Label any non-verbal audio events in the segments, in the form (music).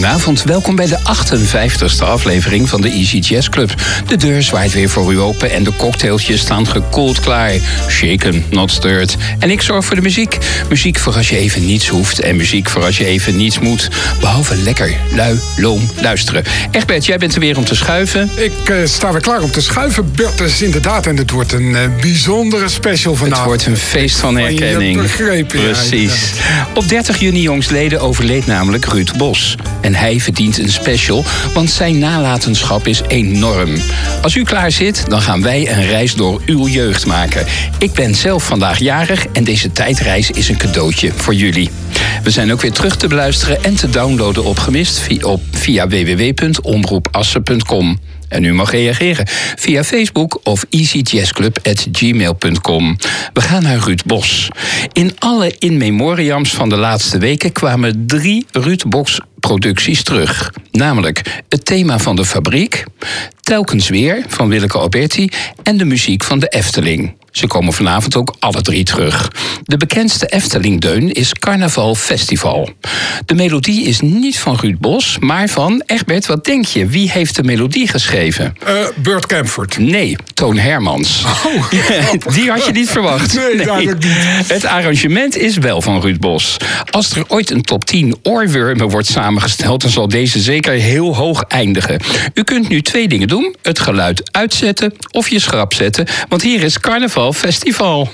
Goedenavond, welkom bij de 58ste aflevering van de Easy Jazz Club. De deur zwaait weer voor u open en de cocktailtjes staan gekoeld klaar. Shaken, not stirred. En ik zorg voor de muziek. Muziek voor als je even niets hoeft en muziek voor als je even niets moet. Behalve lekker, lui, loom, luisteren. Egbert, jij bent er weer om te schuiven. Ik uh, sta weer klaar om te schuiven, Bert. Dus inderdaad, en het wordt een uh, bijzondere special vanavond. Het wordt een feest van herkenning. Begrepen, Precies. Ja, Op 30 juni jongstleden overleed namelijk Ruud Bos. En hij verdient een special, want zijn nalatenschap is enorm. Als u klaar zit, dan gaan wij een reis door uw jeugd maken. Ik ben zelf vandaag jarig en deze tijdreis is een cadeautje voor jullie. We zijn ook weer terug te beluisteren en te downloaden op Gemist via www.omroepassen.com. En u mag reageren via Facebook of easyjazzclub.gmail.com. We gaan naar Ruud Bos. In alle in memoriams van de laatste weken kwamen drie Ruud Bos producties terug. Namelijk het thema van de fabriek, Telkens weer van Willeke Alberti en de muziek van de Efteling. Ze komen vanavond ook alle drie terug. De bekendste Eftelingdeun is Carnaval Festival. De melodie is niet van Ruud Bos, maar van Egbert, wat denk je? Wie heeft de melodie geschreven? Uh, Burt Camford. Nee, Toon Hermans. Oh, (laughs) Die had je niet verwacht. Nee, nee. duidelijk niet. Het arrangement is wel van Ruud Bos. Als er ooit een top 10 oorwormen wordt samengesteld, dan zal deze zeker heel hoog eindigen. U kunt nu twee dingen doen: het geluid uitzetten of je schrap zetten, want hier is Carnaval Festival.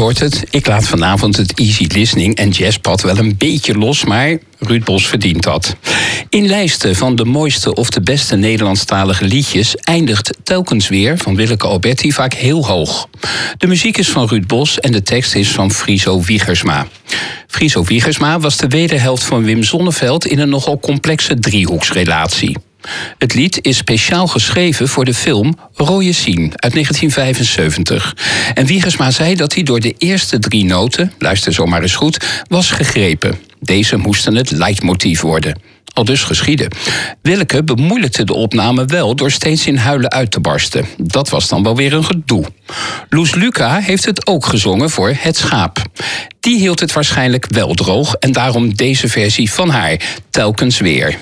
Hoort het, ik laat vanavond het easy listening en jazzpad wel een beetje los, maar Ruud Bos verdient dat. In lijsten van de mooiste of de beste Nederlandstalige liedjes eindigt telkens weer van Willeke Alberti vaak heel hoog. De muziek is van Ruud Bos en de tekst is van Friso Wiegersma. Friso Wiegersma was de wederhelft van Wim Sonneveld in een nogal complexe driehoeksrelatie. Het lied is speciaal geschreven voor de film Rode Sien uit 1975. En Wiegersma zei dat hij door de eerste drie noten, luister zo maar eens goed, was gegrepen. Deze moesten het leidmotief worden. Al dus geschieden. Willeke bemoeilijkte de opname wel door steeds in huilen uit te barsten. Dat was dan wel weer een gedoe. Loes Luca heeft het ook gezongen voor Het Schaap. Die hield het waarschijnlijk wel droog en daarom deze versie van haar, telkens weer.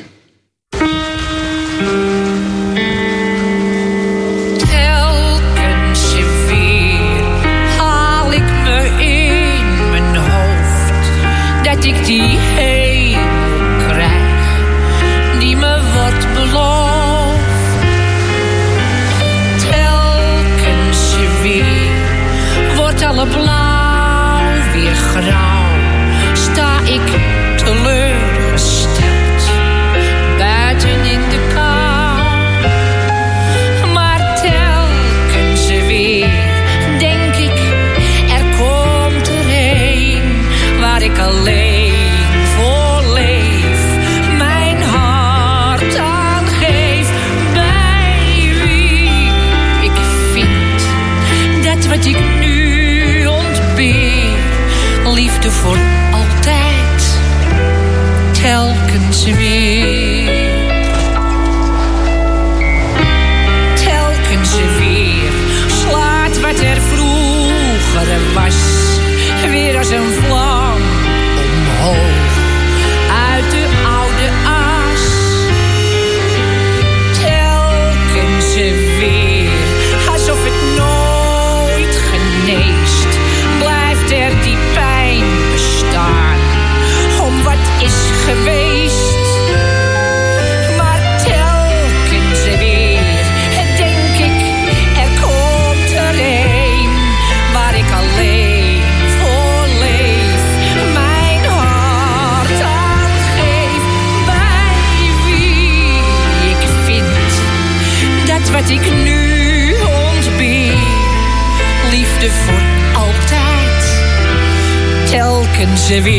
Telkens weer.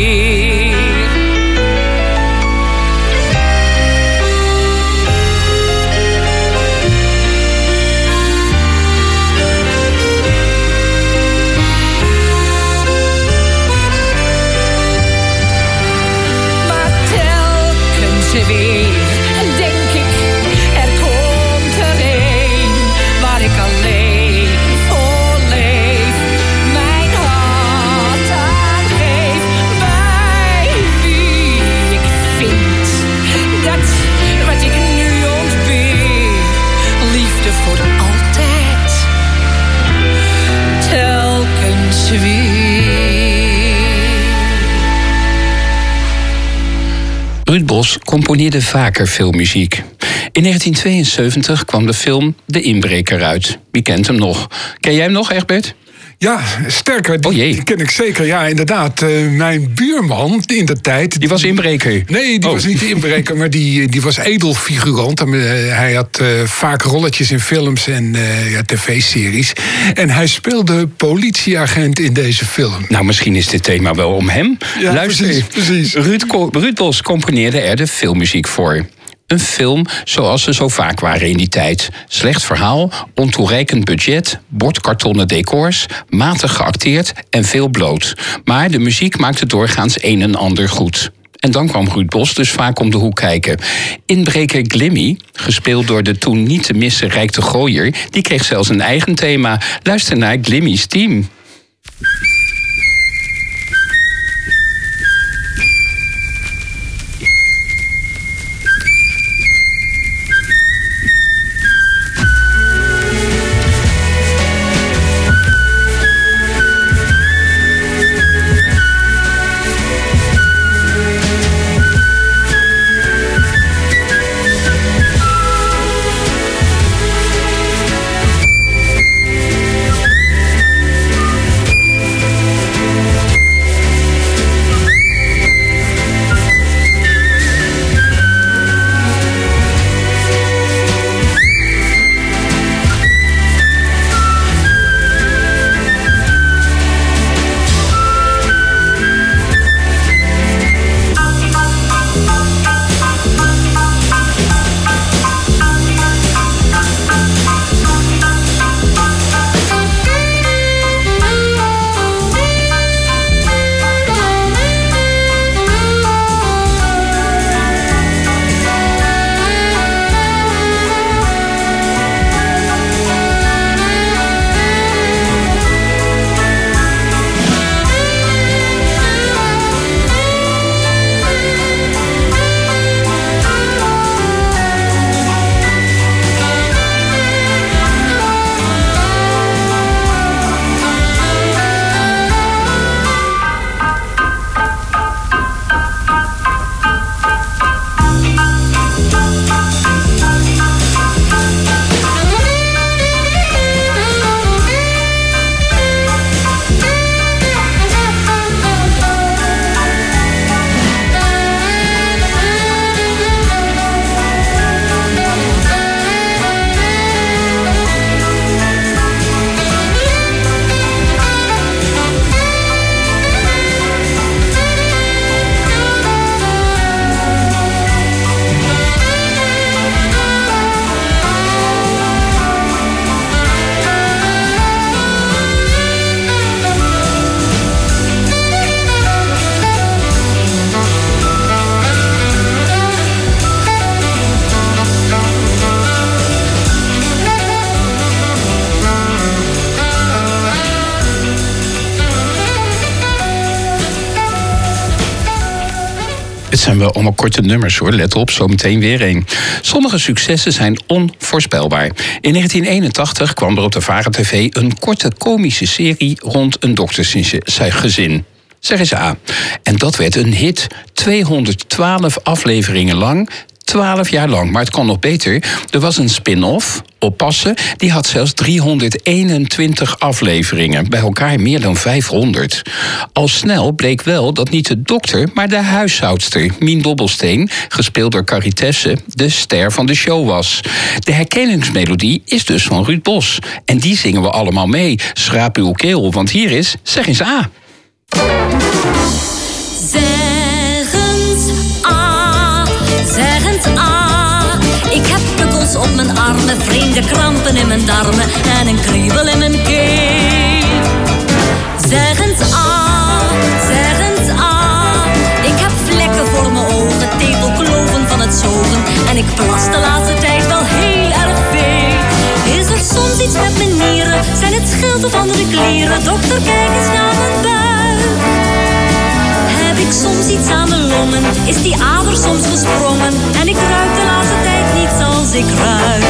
Vaker filmmuziek. In 1972 kwam de film De Inbreker uit. Wie kent hem nog? Ken jij hem nog, Egbert? Ja, sterker, die, Oh jee. die ken ik zeker. Ja, inderdaad. eh, mijn buurman in de tijd... Die was inbreker. Nee, die Oh. was niet de inbreker, maar die, die was edelfigurant. En, eh, hij had eh, vaak rolletjes in films en ja, tv-series. En hij speelde politieagent in deze film. Nou, misschien is dit thema wel om hem. Ja, Luister, precies, precies. Ruud Bos componeerde er de filmmuziek voor. Een film zoals ze zo vaak waren in die tijd. Slecht verhaal, ontoereikend budget, bordkartonnen decors, matig geacteerd en veel bloot. Maar de muziek maakte doorgaans een en ander goed. En dan kwam Ruud Bos dus vaak om de hoek kijken. Inbreker Glimmy, gespeeld door de toen niet te missen Rijk de Gooier... die kreeg zelfs een eigen thema. Luister naar Glimmy's team. Het zijn wel allemaal korte nummers hoor, let op, zometeen weer één. Sommige successen zijn onvoorspelbaar. In 1981 kwam er op de Varen TV een korte komische serie rond een doktersgezin. Zeg eens A. En dat werd een hit. 212 afleveringen lang, 12 jaar lang. Maar het kon nog beter. Er was een spin-off, Oppassen. Die had zelfs 321 afleveringen. Bij elkaar meer dan 500. Al snel bleek wel dat niet de dokter, maar de huishoudster, Mien Dobbelsteen, gespeeld door Caritesse, de ster van de show was. De herkenningsmelodie is dus van Ruud Bos. En die zingen we allemaal mee. Schraap uw keel, want hier is Zeg eens A. krampen in mijn darmen en een kriebel in mijn keel. Zeggens A, zeggens A. Ik heb vlekken voor mijn ogen, tepelkloven van het zogen en ik plas de laatste tijd wel heel erg veel. Is er soms iets met mijn nieren? Zijn het schilden van de klieren? Dokter, kijk eens naar mijn buik. Heb ik soms iets aan mijn longen? Is die ader soms gesprongen? En ik ruik de laatste tijd niet zoals ik ruik.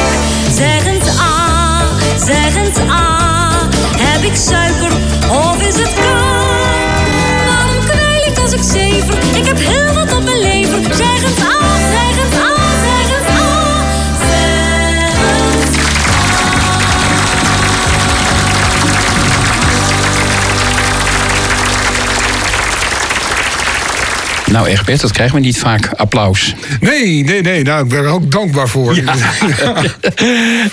Zeggend A, zeggend A. Heb ik suiker of is het koud? Waarom kwijl ik als ik zever? Ik heb heel Nou, Egbert, dat krijgen we niet vaak. Applaus. Nee, nee, nee. Nou, ik ben er ook dankbaar voor. (laughs)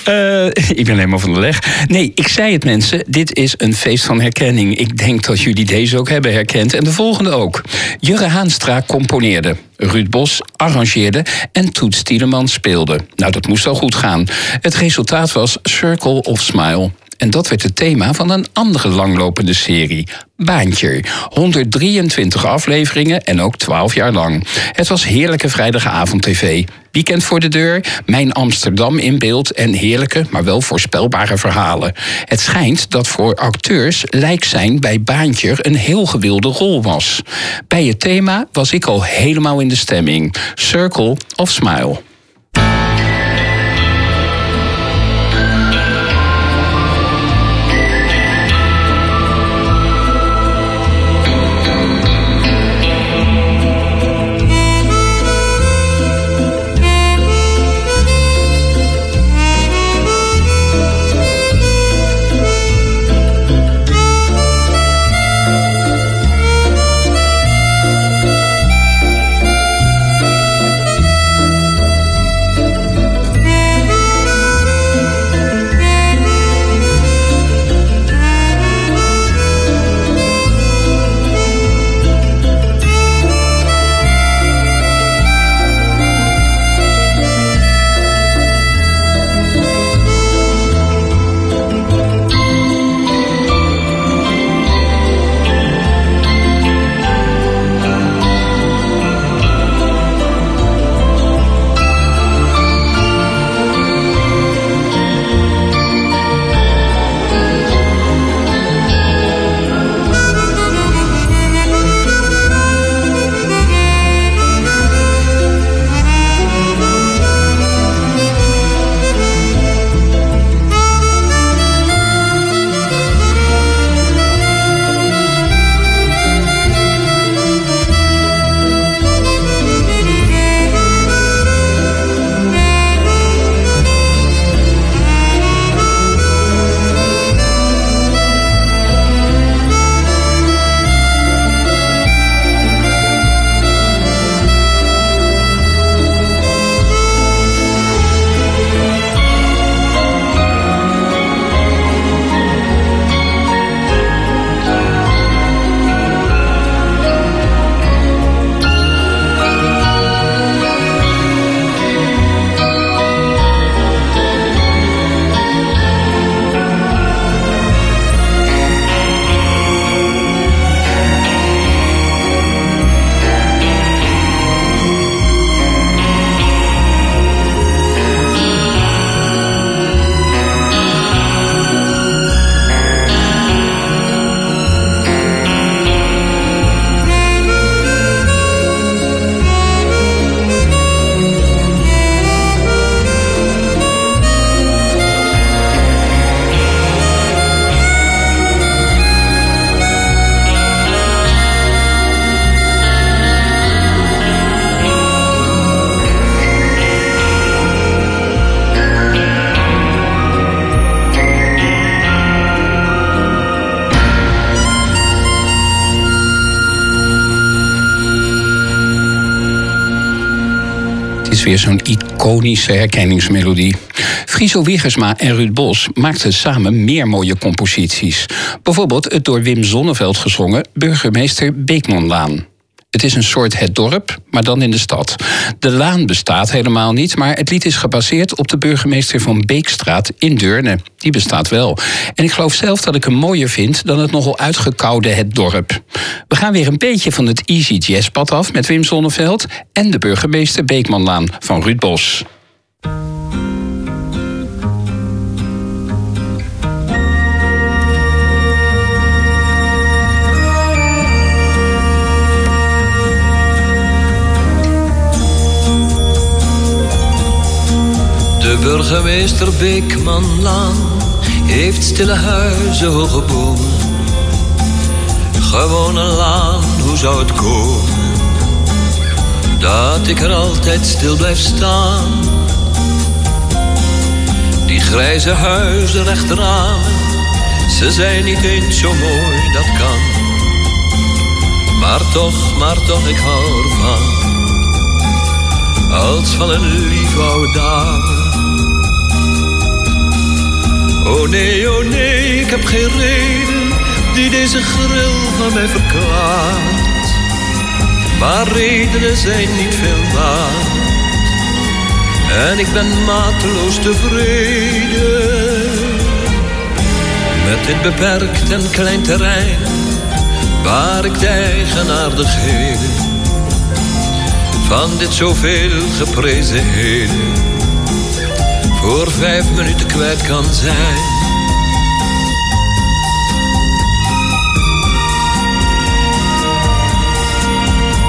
Eh, ik ben helemaal van de leg. Nee, ik zei het mensen, dit is een feest van herkenning. Ik denk dat jullie deze ook hebben herkend en de volgende ook. Jurre Haanstra componeerde. Ruud Bos arrangeerde en Toets Tiedeman speelde. Nou, dat moest al goed gaan. Het resultaat was Circle of Smile. En dat werd het thema van een andere langlopende serie, Baantje. 123 afleveringen en ook 12 jaar lang. Het was heerlijke vrijdagavond tv. Weekend voor de deur, Mijn Amsterdam in beeld en heerlijke, maar wel voorspelbare verhalen. Het schijnt dat voor acteurs lijk zijn bij Baantje een heel gewilde rol was. Bij het thema was ik al helemaal in de stemming. Circle of Smile. Weer zo'n iconische herkenningsmelodie. Friso Wiggersma en Ruud Bos maakten samen meer mooie composities. Bijvoorbeeld het door Wim Zonneveld gezongen Burgemeester Beekmanlaan. Het is een soort het dorp, maar dan in de stad. De laan bestaat helemaal niet, maar het lied is gebaseerd op de burgemeester van Beekstraat in Deurne. Die bestaat wel. En ik geloof zelf dat ik hem mooier vind dan het nogal uitgekoude het dorp. We gaan weer een beetje van het easy jazzpad af met Wim Sonneveld en de burgemeester Beekmanlaan van Ruud Bos. Burgemeester Beekmanlaan heeft stille huizen, hoge bomen. Gewoon een laan, hoe zou het komen? Dat ik er altijd stil blijf staan. Die grijze huizen rechteraan, ze zijn niet eens zo mooi, dat kan. Maar toch, maar toch, ik hou ervan. Als van een lief oude dame. Oh nee, oh nee, ik heb geen reden die deze grill van mij verklaart. Maar redenen zijn niet veel waard. En ik ben mateloos tevreden. Met dit beperkt en klein terrein, waar ik de eigenaardigheden van dit zoveel geprezen heden voor vijf minuten kwijt kan zijn.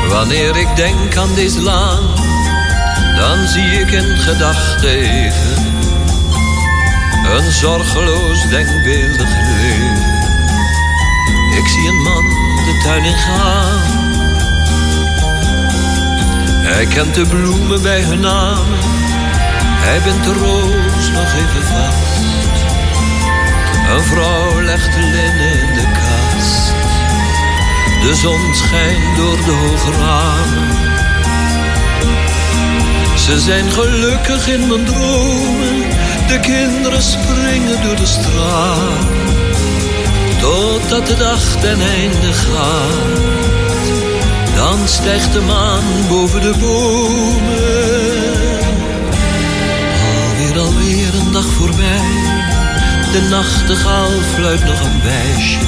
Wanneer ik denk aan deze laan, dan zie ik in gedachten even een zorgeloos denkbeeldig leven. Ik zie een man de tuin in gaan. Hij kent de bloemen bij hun namen hij bent de roos nog even vast. Een vrouw legt linnen in de kast. De zon schijnt door de hoge ramen. Ze zijn gelukkig in mijn dromen. De kinderen springen door de straat. Totdat de dag ten einde gaat. Dan stijgt de maan boven de bomen voorbij. De nachtegaal fluit nog een wijsje.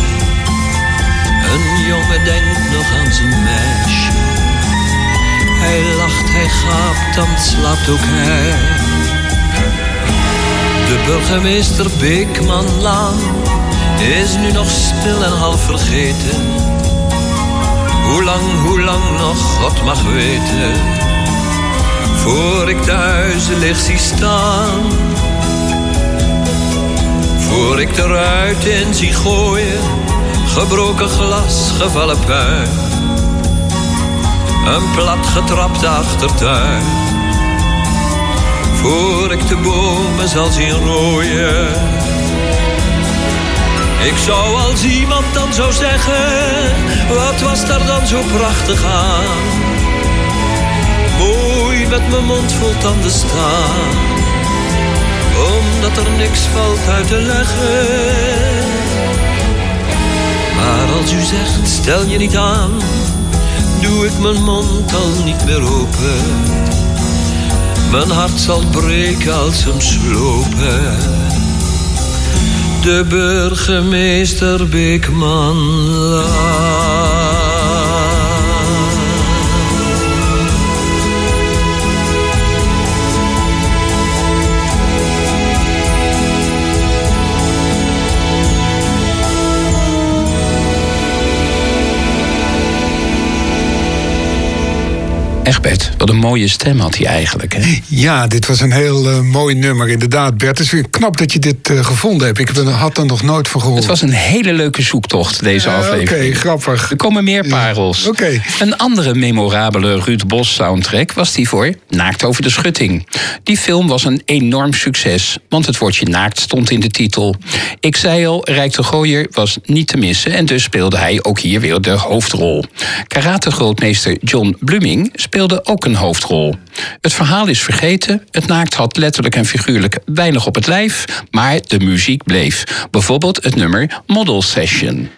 Een jongen denkt nog aan zijn meisje. Hij lacht, hij gaapt, dan slaapt ook hij. De burgemeester Beekmanlaan is nu nog stil en half vergeten. Hoe lang, hoe lang nog, God mag weten voor ik thuis licht zie staan. Voor ik de ruit in zie gooien, gebroken glas, gevallen puin. Een plat getrapte achtertuin. Voor ik de bomen zal zien rooien. Ik zou als iemand dan zou zeggen, wat was daar dan zo prachtig aan? met mijn mond vol tanden staan. Omdat er niks valt uit te leggen. Maar als u zegt, stel je niet aan, doe ik mijn mond al niet meer open. Mijn hart zal breken als hem slopen. De burgemeester Beekman laat. Egbert, wat een mooie stem had hij eigenlijk. Hè? Ja, dit was een heel uh, mooi nummer, inderdaad. Bert, het is weer knap dat je dit uh, gevonden hebt. Ik had er nog nooit van gehoord. Het was een hele leuke zoektocht, deze aflevering. Oké, grappig. Er komen meer parels. Okay. Een andere memorabele Ruud Bos soundtrack was die voor Naakt over de Schutting. Die film was een enorm succes, want het woordje naakt stond in de titel. Ik zei al, Rijk de Gooier was niet te missen... en dus speelde hij ook hier weer de hoofdrol. Karate-grootmeester John Blooming speelde speelde ook een hoofdrol. Het verhaal is vergeten, het naakt had letterlijk en figuurlijk weinig op het lijf, maar de muziek bleef. Bijvoorbeeld het nummer Model Session.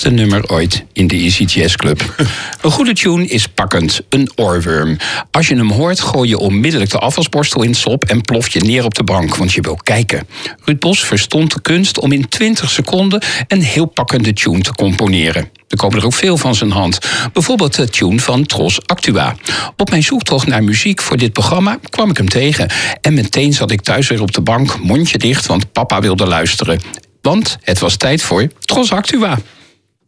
Kortste nummer ooit in de Easy Jazz Club. (laughs) Een goede tune is pakkend, een oorworm. Als je hem hoort, gooi je onmiddellijk de afwasborstel in het sop... en plof je neer op de bank, want je wil kijken. Ruud Bos verstond de kunst om in 20 seconden... een heel pakkende tune te componeren. Er komen er ook veel van zijn hand. Bijvoorbeeld de tune van Tros Actua. Op mijn zoektocht naar muziek voor dit programma kwam ik hem tegen. En meteen zat ik thuis weer op de bank, mondje dicht, want papa wilde luisteren. Want het was tijd voor Tros Actua.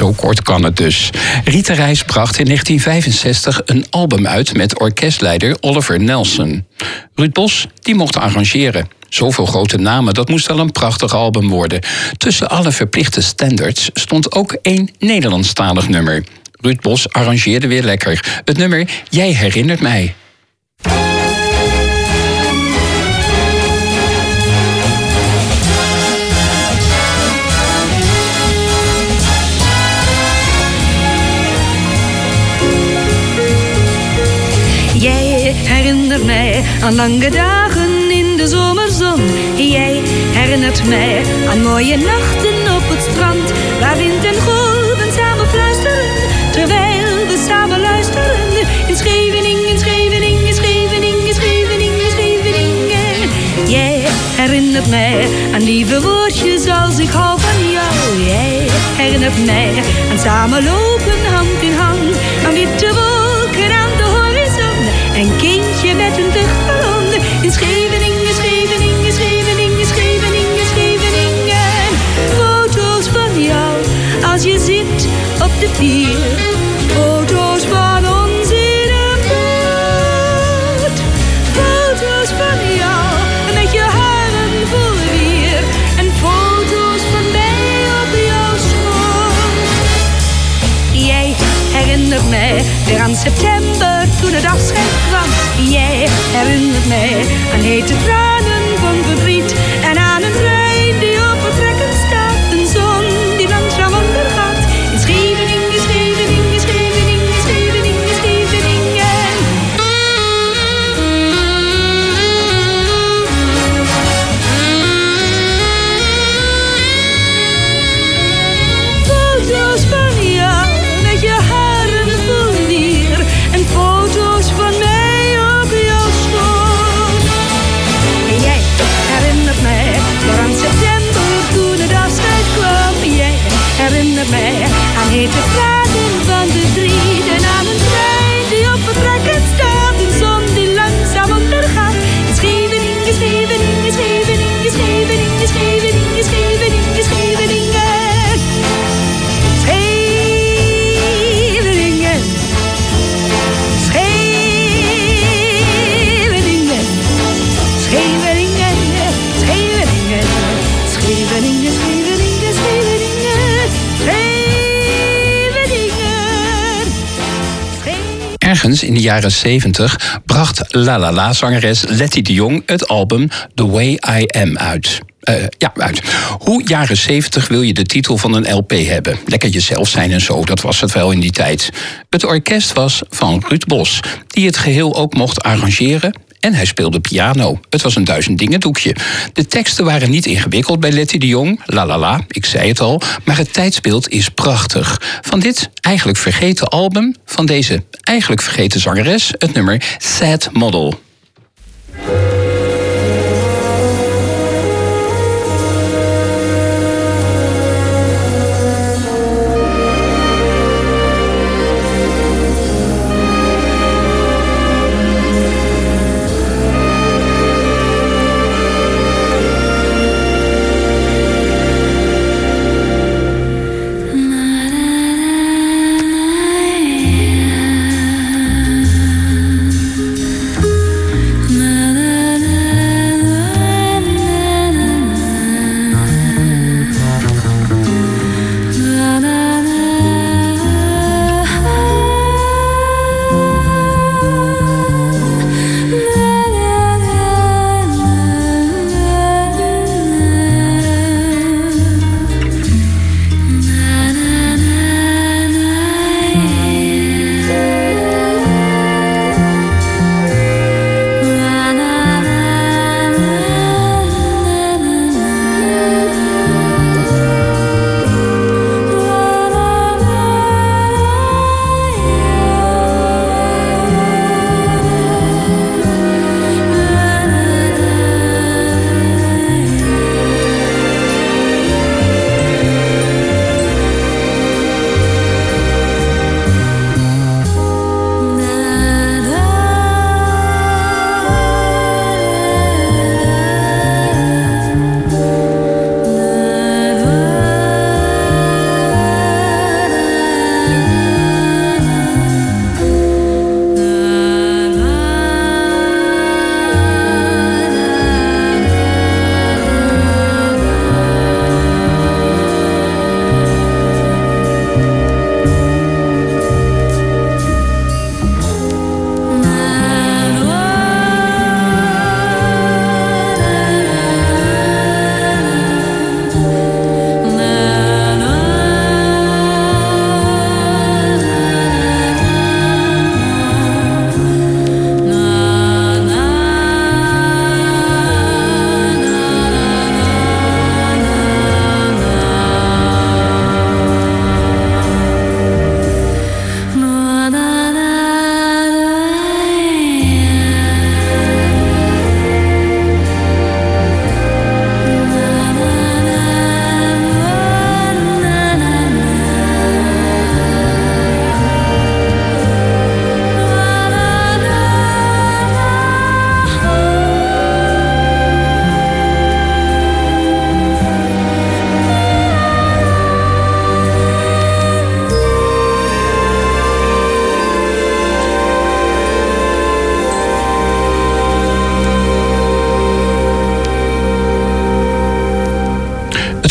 Zo kort kan het dus. Rita Reis bracht in 1965 een album uit met orkestleider Oliver Nelson. Ruud Bos die mocht arrangeren. Zoveel grote namen, dat moest wel een prachtig album worden. Tussen alle verplichte standards stond ook één Nederlandstalig nummer. Ruud Bos arrangeerde weer lekker. Het nummer Jij herinnert mij. Aan lange dagen in de zomerzon. Jij herinnert mij aan mooie nachten op het strand. Waar wind en golven samen fluisteren. Terwijl we samen luisteren. In Scheveningen, in Scheveningen, in Scheveningen, in Scheveningen, in Scheveningen. Jij herinnert mij aan lieve woordjes als ik hou van jou. Jij herinnert mij aan samenlopen hand Foto's van ons in een boot. Foto's van jou met je haren vol weer. En foto's van mij op jouw schoot. Jij herinnert mij weer aan september toen het afscheid kwam. Jij herinnert mij aan hete tranen van verdriet. Ergens in de jaren 70 bracht La La La zangeres Letty de Jong het album The Way I Am uit. Eh, ja, uit. Hoe jaren 70 wil je de titel van een LP hebben? Lekker jezelf zijn en zo, dat was het wel in die tijd. Het orkest was van Ruud Bos, die het geheel ook mocht arrangeren. En hij speelde piano. Het was een duizend dingen doekje. De teksten waren niet ingewikkeld bij Letty de Jong. La la la, ik zei het al. Maar het tijdsbeeld is prachtig. Van dit eigenlijk vergeten album van deze eigenlijk vergeten zangeres... het nummer Sad Model.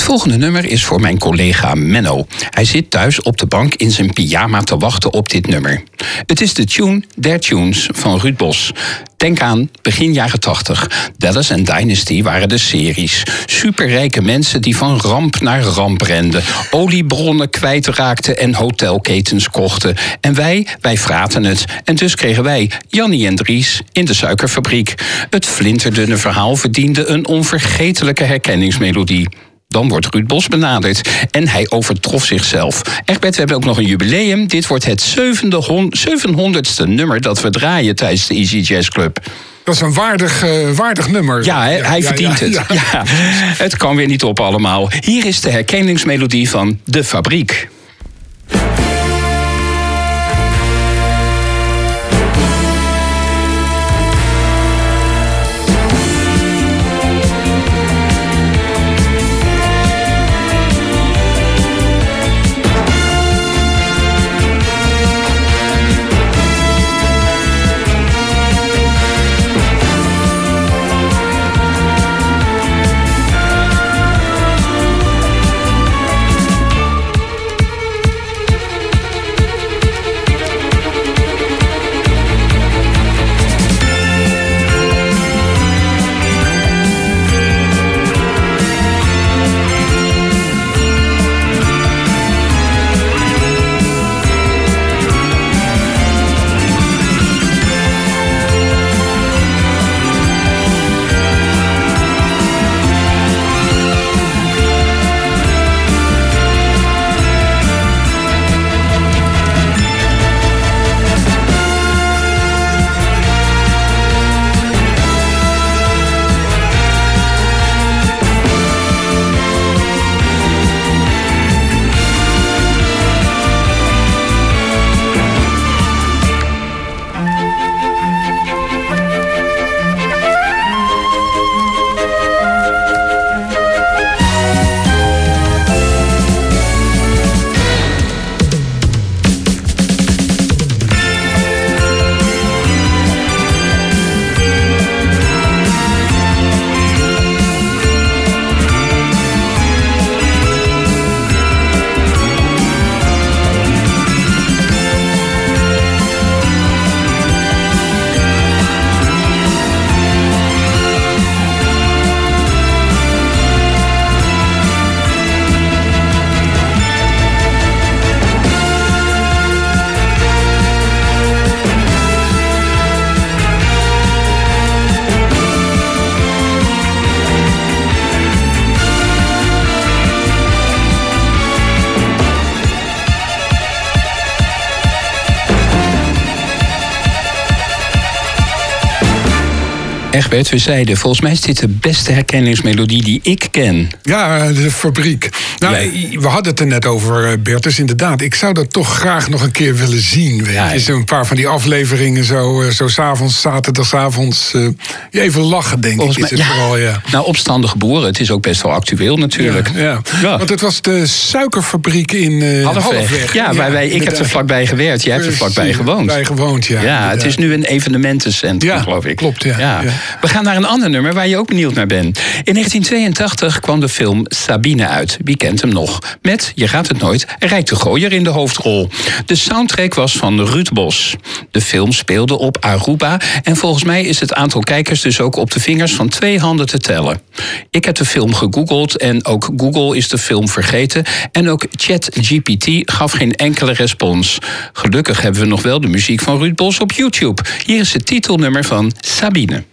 Volgende nummer is voor mijn collega Menno. Hij zit thuis op de bank in zijn pyjama te wachten op dit nummer. Het is de tune der tunes van Ruud Bos. Denk aan begin jaren 80. Dallas en Dynasty waren de series. Superrijke mensen die van ramp naar ramp renden. Oliebronnen kwijtraakten en hotelketens kochten. En wij, wij fraten het. En dus kregen wij Jannie en Dries in de suikerfabriek. Het flinterdunne verhaal verdiende een onvergetelijke herkenningsmelodie. Dan wordt Ruud Bos benaderd. En hij overtrof zichzelf. Egbert, we hebben ook nog een jubileum. Dit wordt het zevende hon- 700ste nummer dat we draaien tijdens de Easy Jazz Club. Dat is een waardig, eh, waardig nummer. Ja, hij ja, verdient ja, het. Ja. het kan weer niet op allemaal. Hier is de herkenningsmelodie van De Fabriek. Egbert, we zeiden, volgens mij is dit de beste herkenningsmelodie die ik ken. Ja, de fabriek. Nou, we hadden het er net over, eh, Bert. Dus inderdaad, ik zou dat toch graag nog een keer willen zien. Weet Ja, zo'n paar van die afleveringen, zo, eh, zo s'avonds, zaterdagavonds. eh, even lachen, denk Volgens ik. mij, Is het vooral, ja. Nou, opstandig boeren, het is ook best wel actueel natuurlijk. Ja, want het was de suikerfabriek in Halfweg. Halfweg. Ja, waar wij, ik heb er vlakbij gewerkt, jij hebt er vlakbij gewoond. Bij gewoond, ja. Ja, het is nu een evenementencentrum, geloof ik. klopt, ja. We gaan naar een ander nummer waar je ook benieuwd naar bent. In 1982 kwam de film Sabine uit. Wie kent hem nog? Met, je gaat het nooit, Rijk de Gooier in de hoofdrol. De soundtrack was van Ruud Bos. De film speelde op Aruba. En volgens mij is het aantal kijkers dus ook op de vingers van twee handen te tellen. Ik heb de film gegoogeld en ook Google is de film vergeten. En ook ChatGPT gaf geen enkele respons. Gelukkig hebben we nog wel de muziek van Ruud Bos op YouTube. Hier is het titelnummer van. Sabine,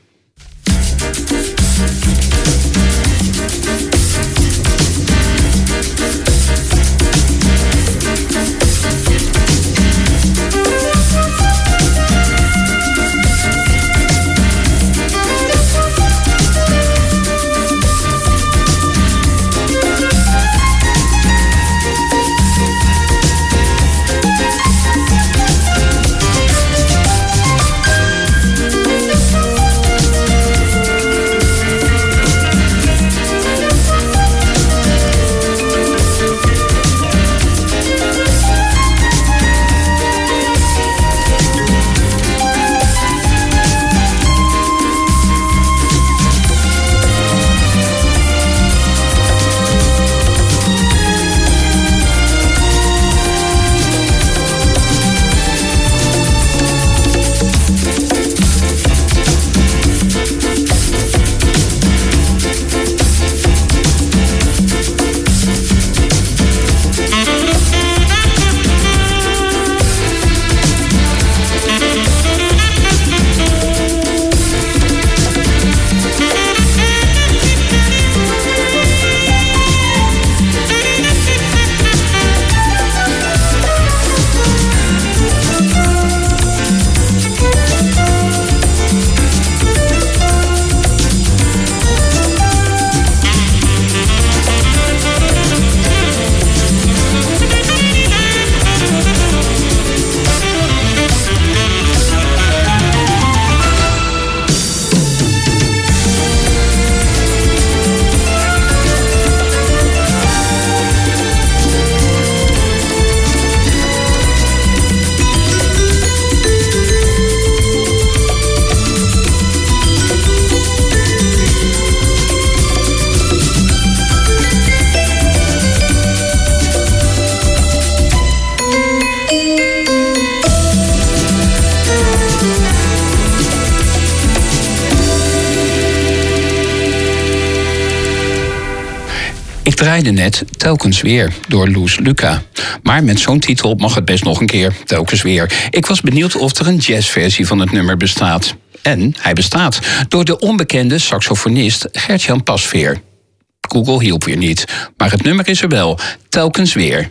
draaide net Telkens Weer door Loes Luca. Maar met zo'n titel mag het best nog een keer, Telkens Weer. Ik was benieuwd of er een jazzversie van het nummer bestaat. En hij bestaat door de onbekende saxofonist Gertjan Pasveer. Google hielp weer niet, maar het nummer is er wel, Telkens Weer.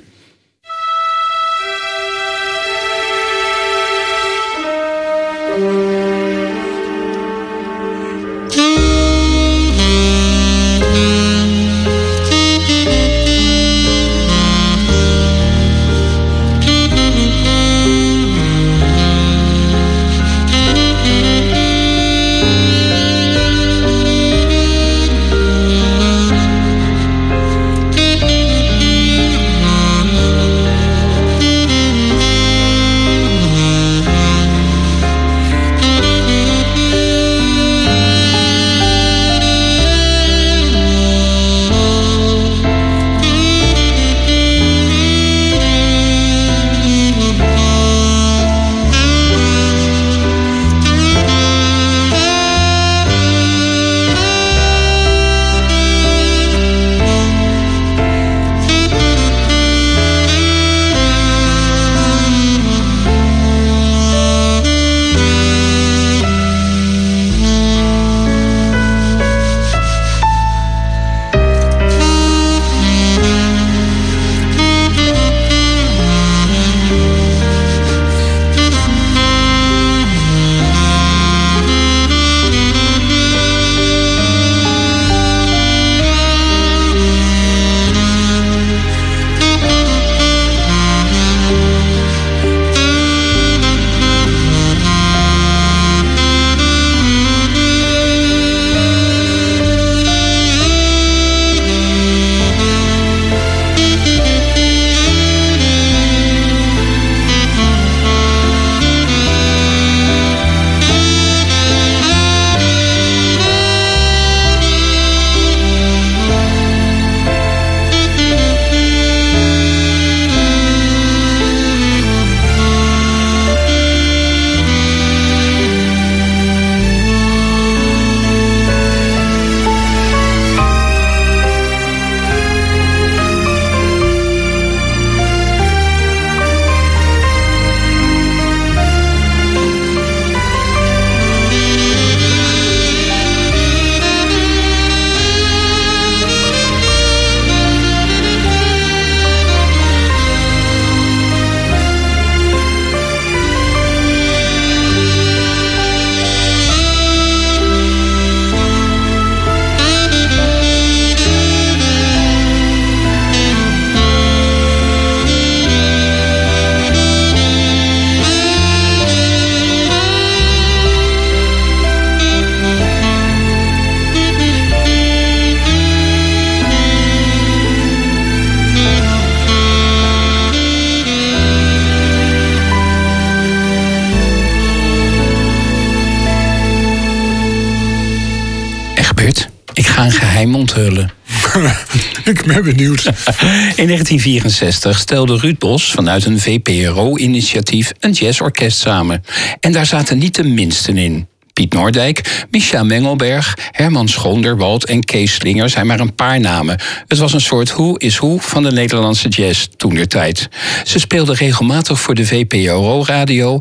Ben benieuwd. (laughs) In 1964 stelde Ruud Bos vanuit een VPRO-initiatief een jazzorkest samen. En daar zaten niet de minsten in. Piet Noordijk, Micha Mengelberg, Herman Schoonderwald en Kees Slinger zijn maar een paar namen. Het was een soort hoe is hoe van de Nederlandse jazz toen tijd. Ze speelden regelmatig voor de VPRO-radio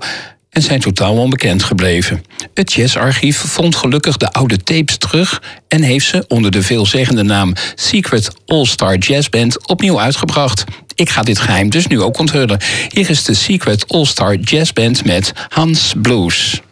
en zijn totaal onbekend gebleven. Het jazzarchief vond gelukkig de oude tapes terug en heeft ze onder de veelzeggende naam Secret All-Star Jazz Band opnieuw uitgebracht. Ik ga dit geheim dus nu ook onthullen. Hier is de Secret All-Star Jazz Band met Hans Blues.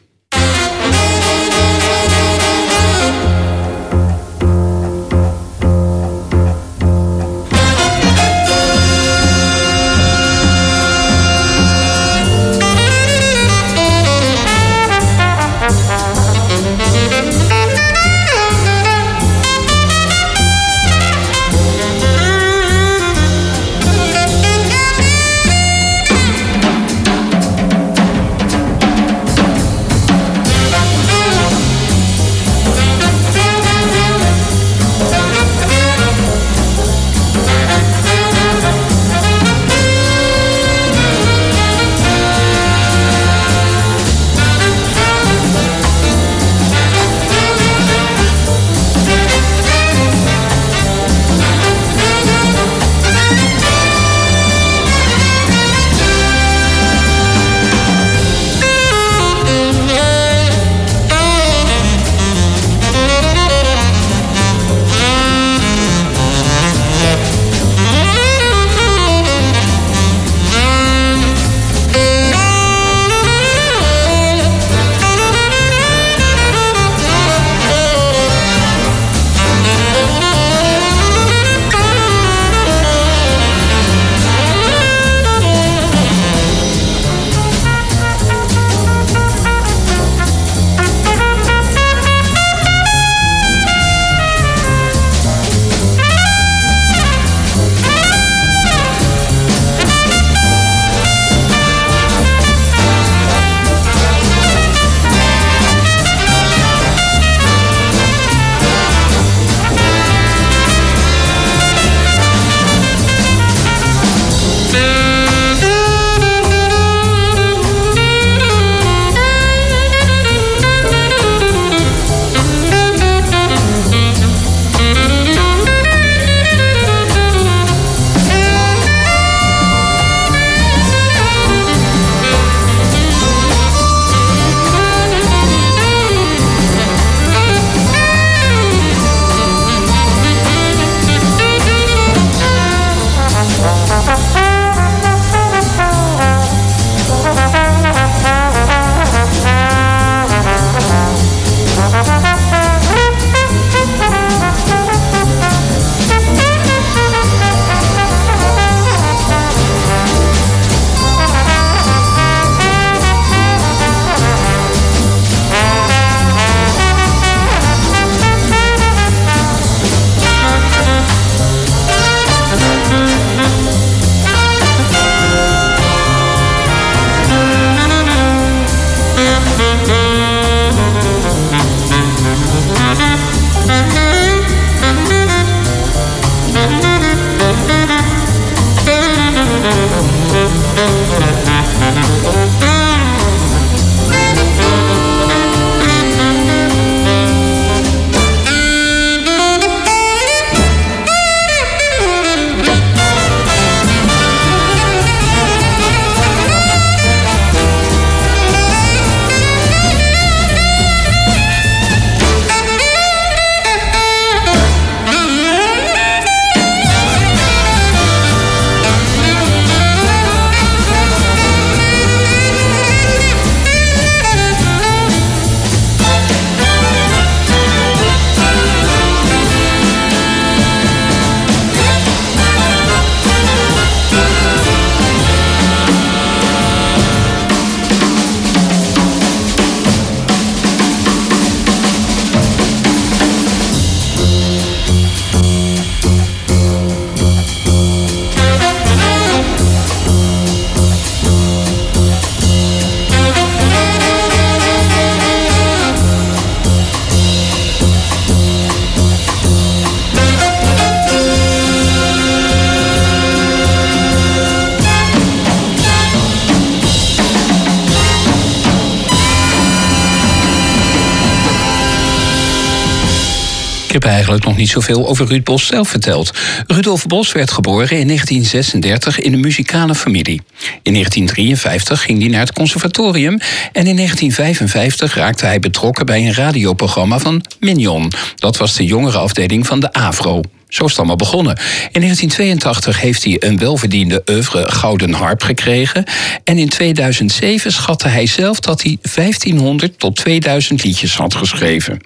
Eigenlijk nog niet zoveel over Ruud Bos zelf verteld. Rudolf Bos werd geboren in 1936 in een muzikale familie. In 1953 ging hij naar het conservatorium en in 1955 raakte hij betrokken bij een radioprogramma van Mignon. Dat was de jongere afdeling van de AVRO. Zo is het allemaal begonnen. In 1982 heeft hij een welverdiende oeuvre Gouden Harp gekregen. En in 2007 schatte hij zelf dat hij 1500 tot 2000 liedjes had geschreven.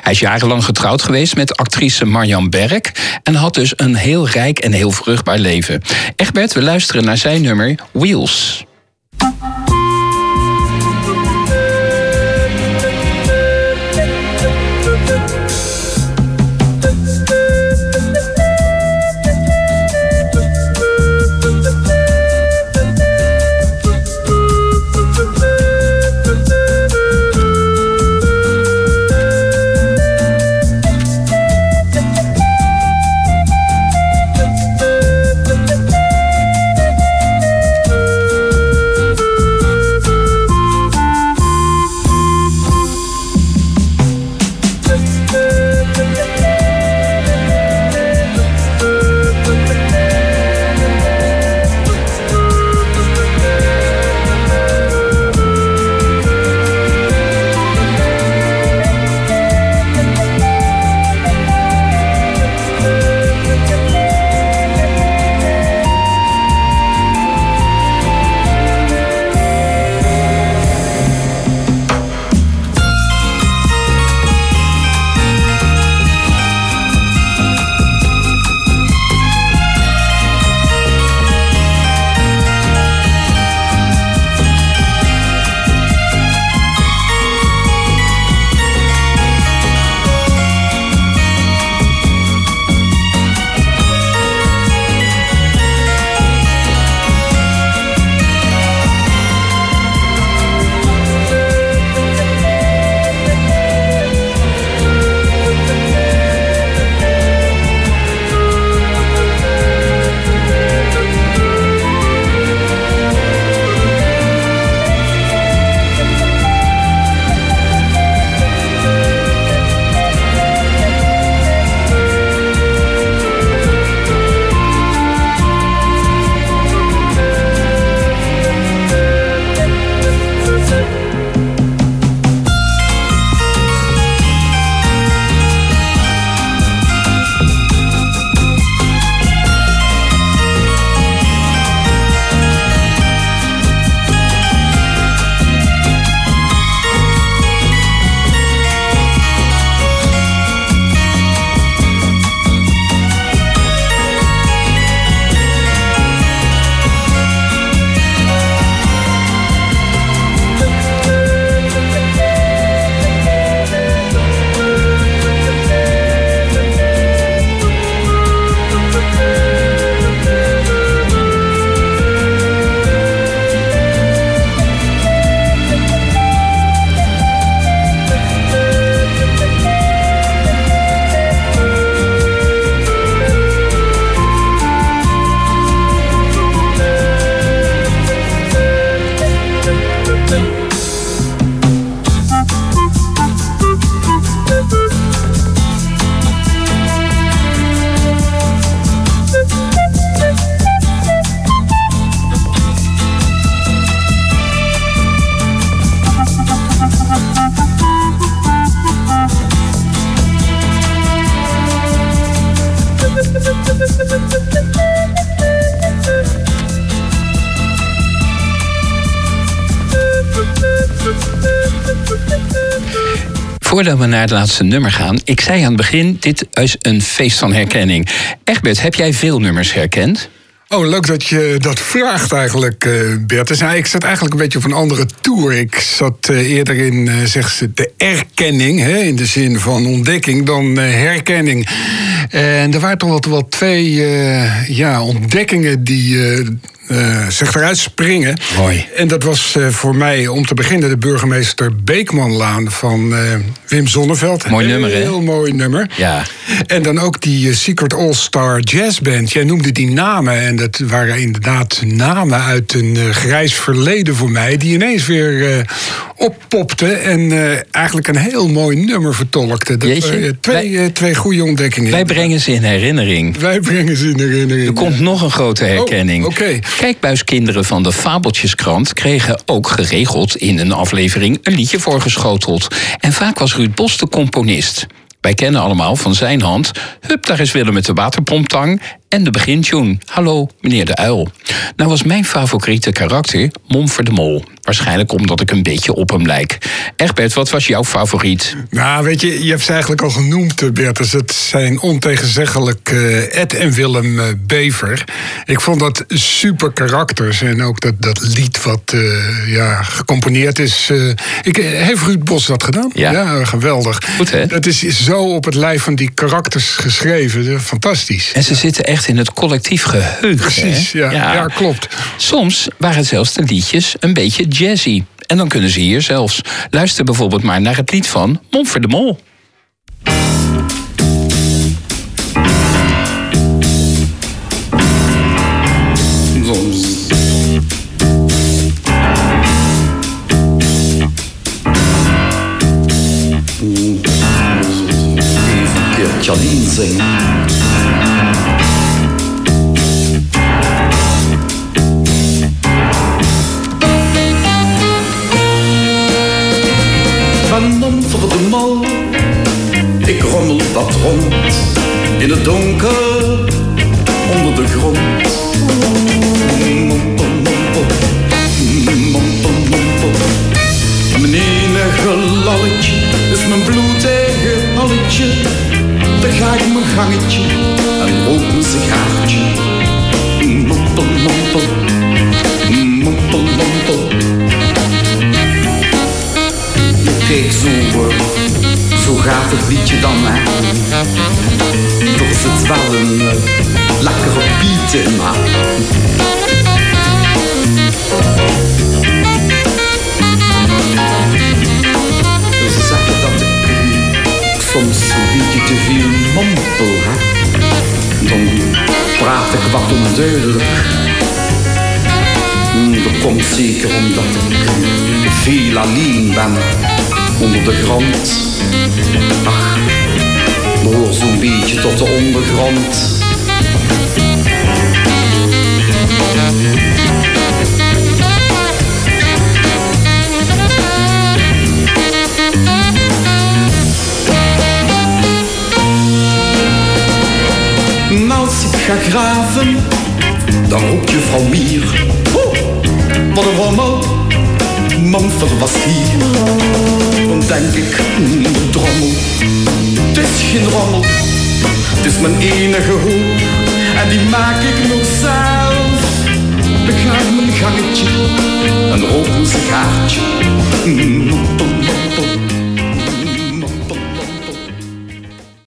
Hij is jarenlang getrouwd geweest met actrice Marjan Berk en had dus een heel rijk en heel vruchtbaar leven. Egbert, we luisteren naar zijn nummer Wheels. We naar het laatste nummer gaan, ik zei aan het begin: dit is een feest van herkenning. Egbert, heb jij veel nummers herkend? Oh, leuk dat je dat vraagt eigenlijk, uh, Bert. Dus, ik zat eigenlijk een beetje op een andere tour. Ik zat uh, eerder in, uh, zeg ze, de erkenning, hè, in de zin van ontdekking, dan herkenning. En er waren toch wel, wel twee ja, ontdekkingen die eh, zich eruit springen. Mooi. En dat was eh, voor mij om te beginnen de burgemeester Beekmanlaan van eh, Wim Zonneveld. Mooi nummer, hè? Heel mooi nummer. Ja. En dan ook die Secret All-Star Jazz Band. Jij noemde die namen en dat waren inderdaad namen uit een grijs verleden voor mij... die ineens weer oppopten en eigenlijk een heel mooi nummer vertolkten. Dat, Jeetje. twee, Wij- twee goede ontdekkingen. Wij brengen ze in herinnering. Wij brengen ze in herinnering. Er komt nog een grote herkenning. Oh, oké. Kijkbuiskinderen van de Fabeltjeskrant kregen ook geregeld in een aflevering een liedje voorgeschoteld. En vaak was Ruud Bos de componist. Wij kennen allemaal van zijn hand. Hup, daar is Willem met de waterpomptang. En de begintune. Hallo, meneer de Uil. Nou was mijn favoriete karakter Momfer de Mol. Waarschijnlijk omdat ik een beetje op hem lijk. Egbert, wat was jouw favoriet? Nou, weet je, je hebt ze eigenlijk al genoemd, eh, Bertus. Het zijn ontegenzeggelijk eh, Ed en Willem eh, Bever. Ik vond dat super karakters. En ook dat, dat lied wat ja, gecomponeerd is. ik, heeft Ruud Bos dat gedaan? Ja. geweldig. Goed, hè? Dat is zo op het lijf van die karakters geschreven. Fantastisch. En ze zitten echt in het collectief geheugen. Precies, ja, ja. klopt. Soms waren zelfs de liedjes een beetje jazzy. En dan kunnen ze hier zelfs. Luister bijvoorbeeld maar naar het lied van Momfer de Mol. Zingen. Rond in het donker onder de grond. Mijn enige lalletje is mijn bloed eigen halletje. Dan ga ik mijn gangetje en rook mijn sigaartje. Mompel, mompel, mompel, mompel. Kijk, zo, eh, zo gaat het liedje dan, hè. Zit wel een eh, lekkere beat in, maar... Ze zeggen dat ik soms een beetje te veel mompel heb. Dan praat ik wat onduidelijk. Hmm, Dat komt zeker omdat ik veel alleen ben onder de grond. Ach, behoor zo'n beetje tot de ondergrond. Als ik ga graven, dan roept je vrouw Mier. Oh, wat een rommel, Momfer was hier. Dan denk ik, hmm, drommel, geen rommel. Het is mijn enige hoop en die maak ik nog zelf. Dan ga ik mijn gangetje en rook een sigaartje. Hmm,